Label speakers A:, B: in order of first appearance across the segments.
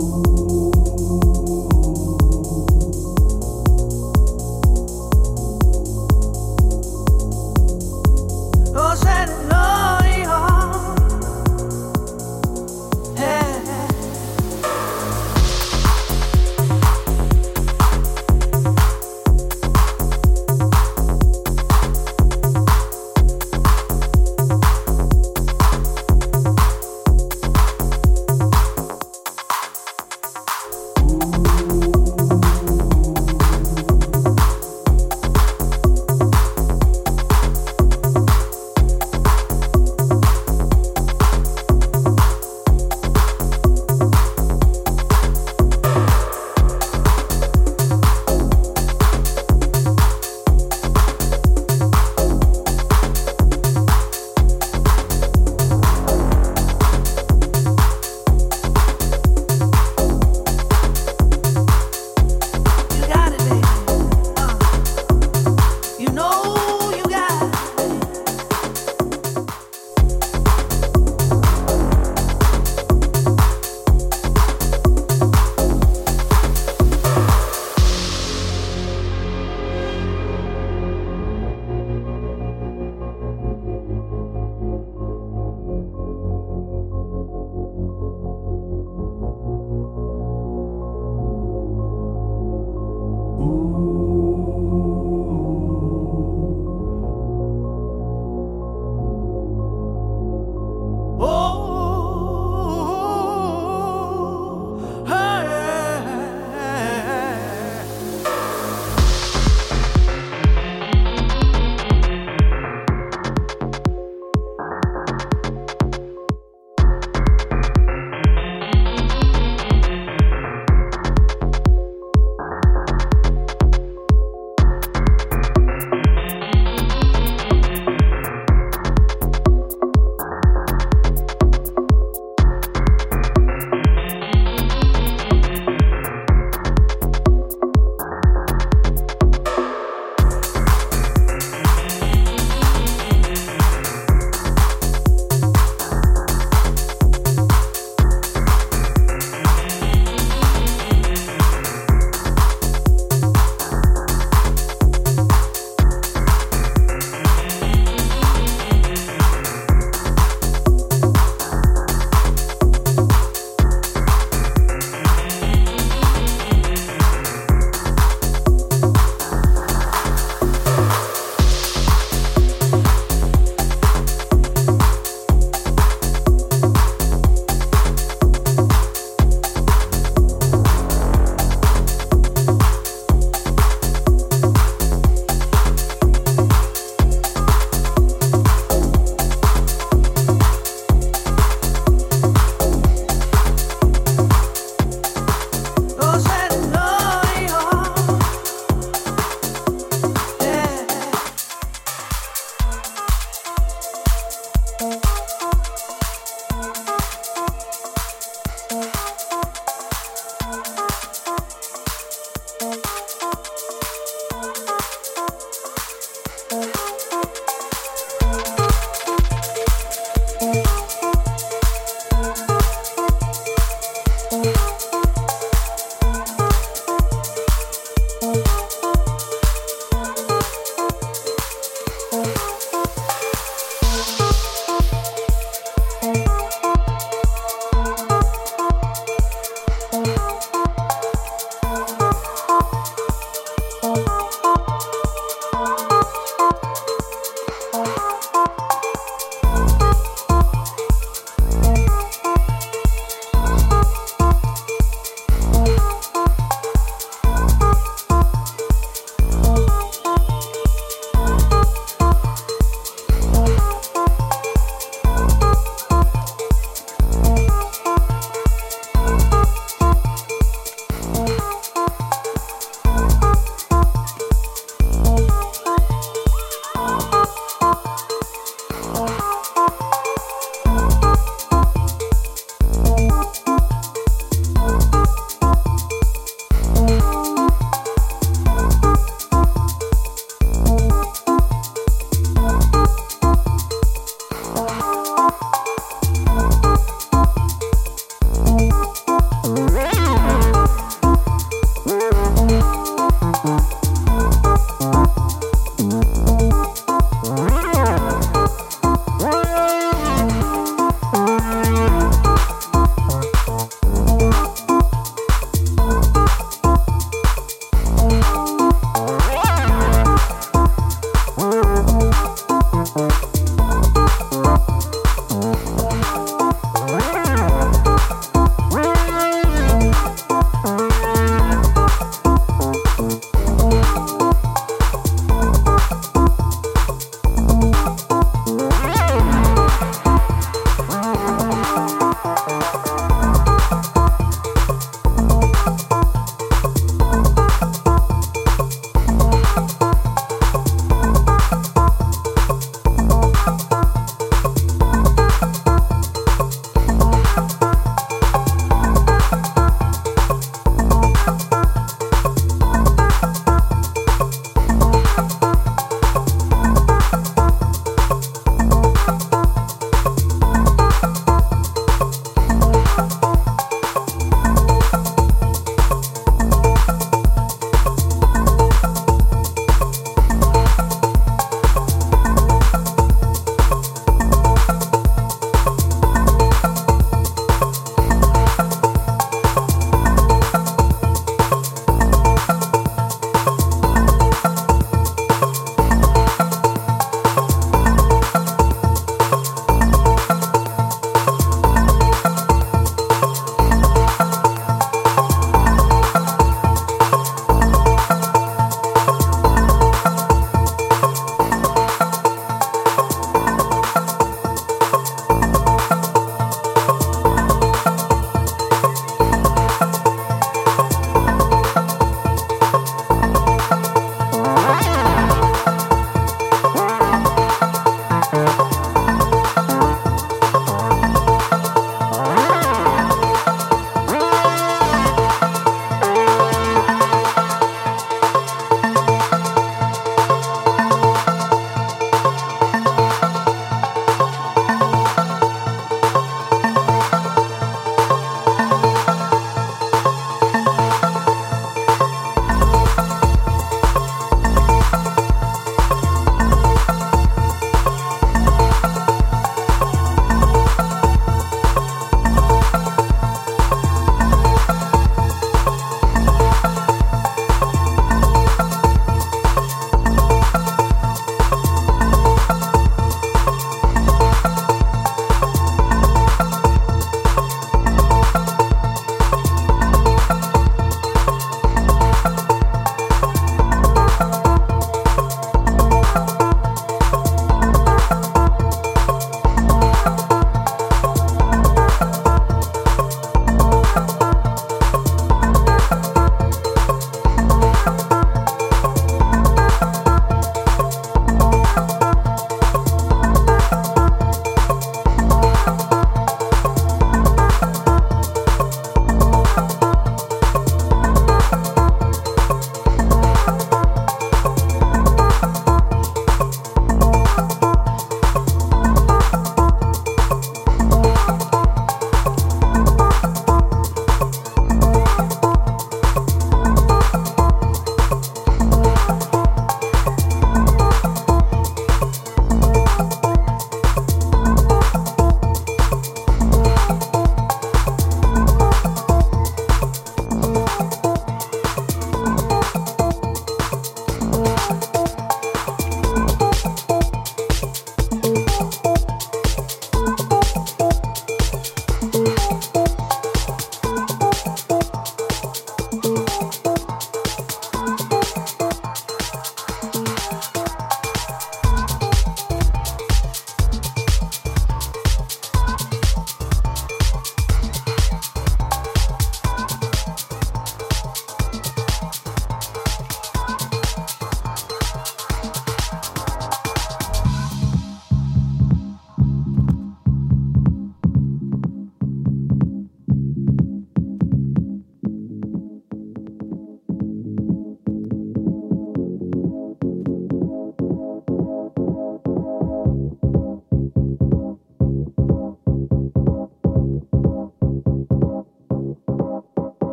A: you.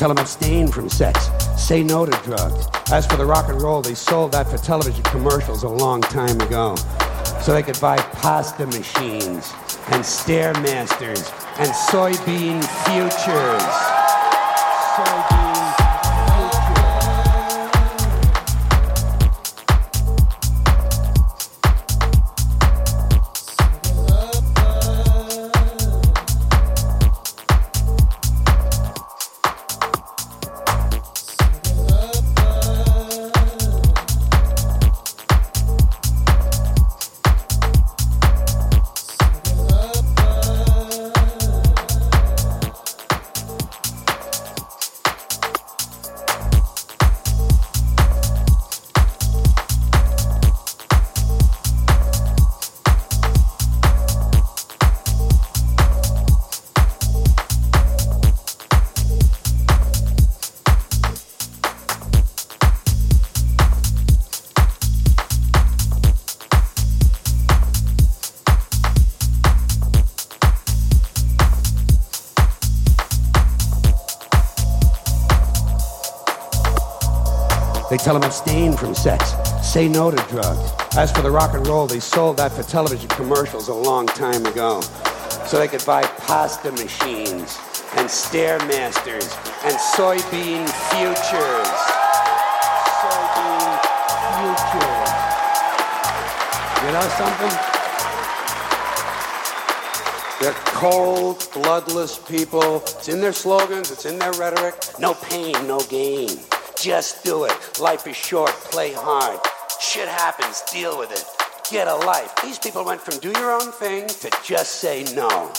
A: Tell them abstain from sex, say no to drugs. As for the rock and roll, they sold that for television commercials a long time ago. So they could buy pasta machines and Stairmasters and soybean futures. Tell them abstain from sex, say no to drugs. As for the rock and roll, they sold that for television commercials a long time ago. So they could buy pasta machines and Stairmasters and soybean futures. Soybean futures. You know something? They're cold, bloodless people. It's in their slogans, it's in their rhetoric. No pain, no gain. Just do it. Life is short, play hard. Shit happens, deal with it. Get a life. These people went from do your own thing to just say no.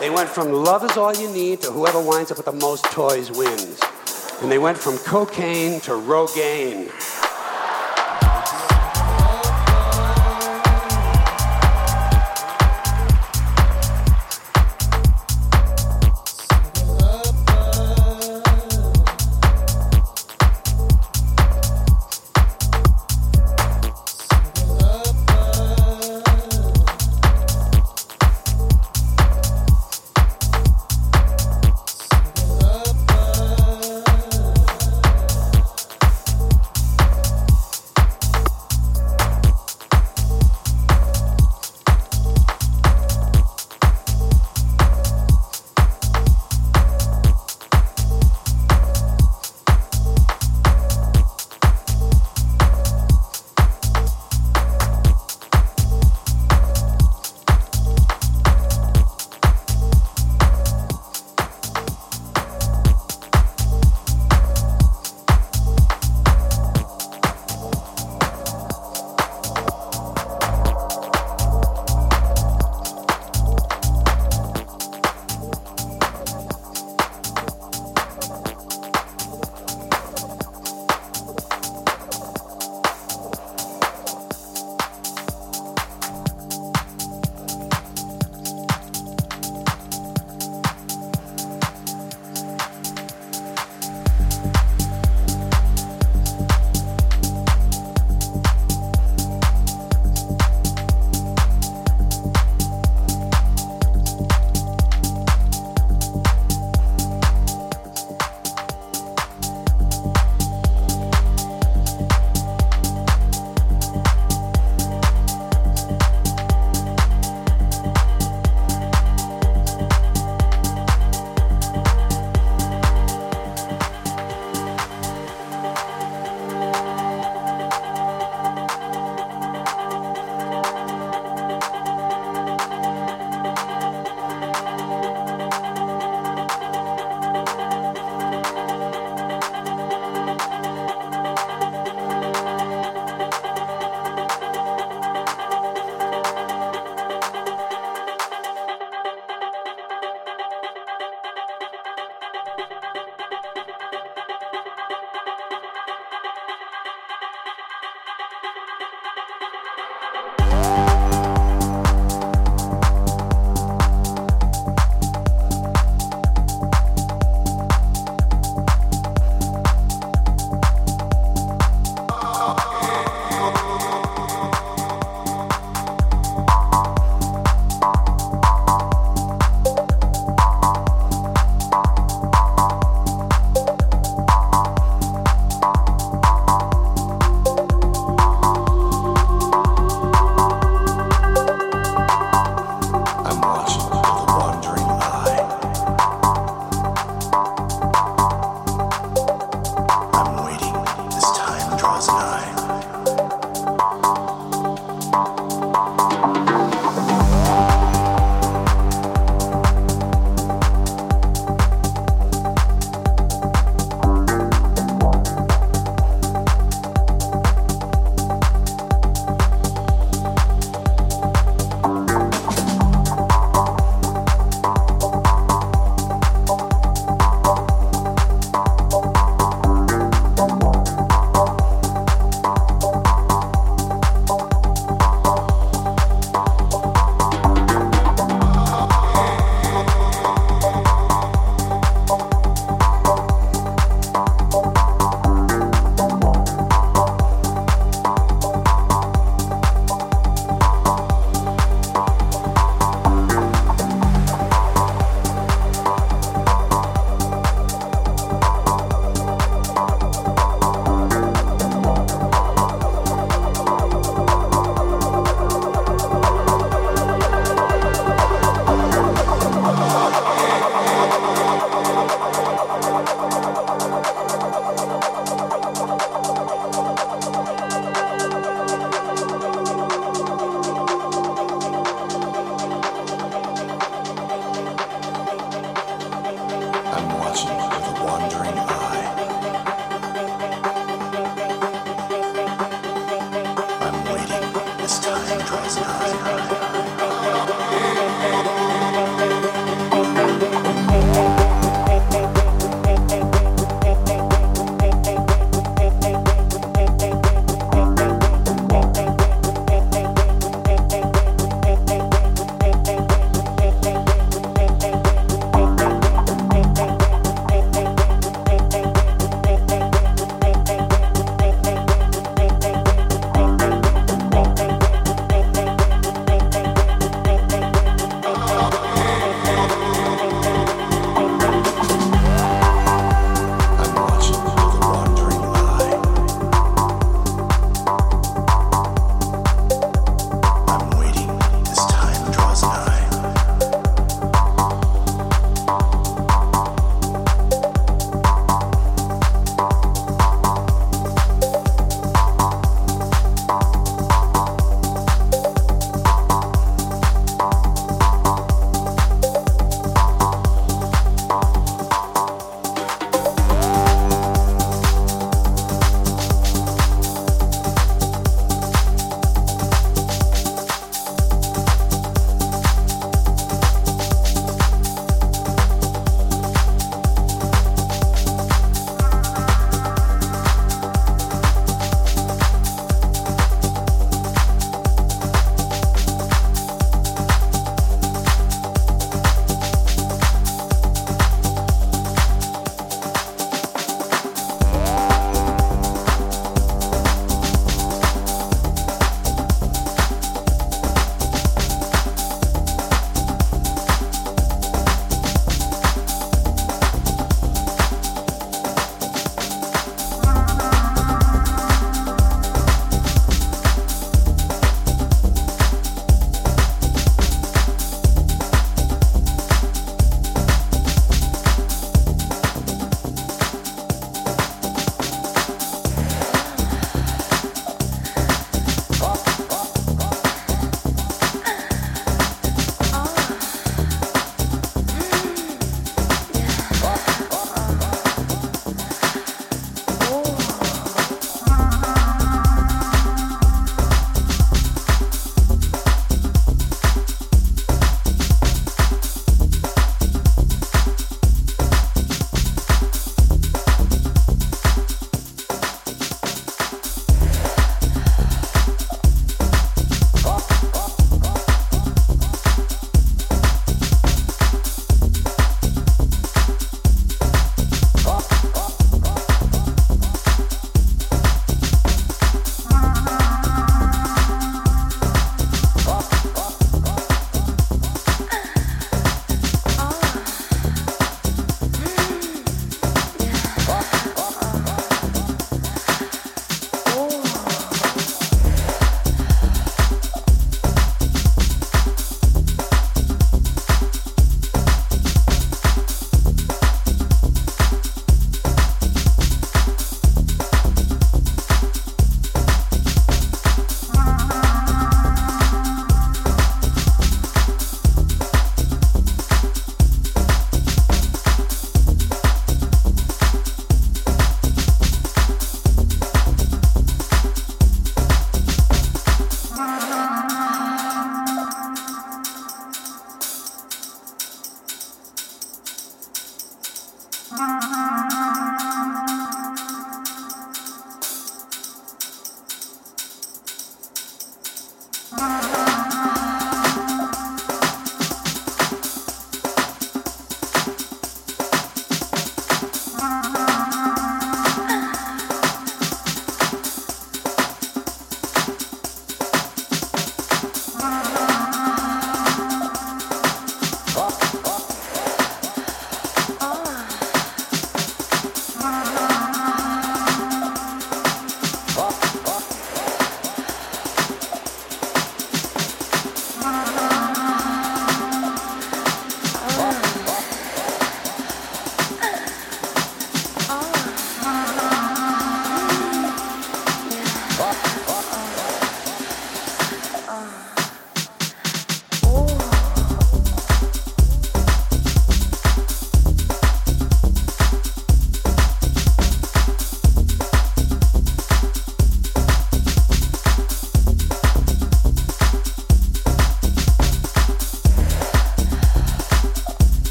A: They went from love is all you need to whoever winds up with the most toys wins. And they went from cocaine to Rogaine.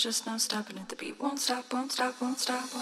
B: Just no stopping at The beat. Won't stop, won't stop, won't stop, won't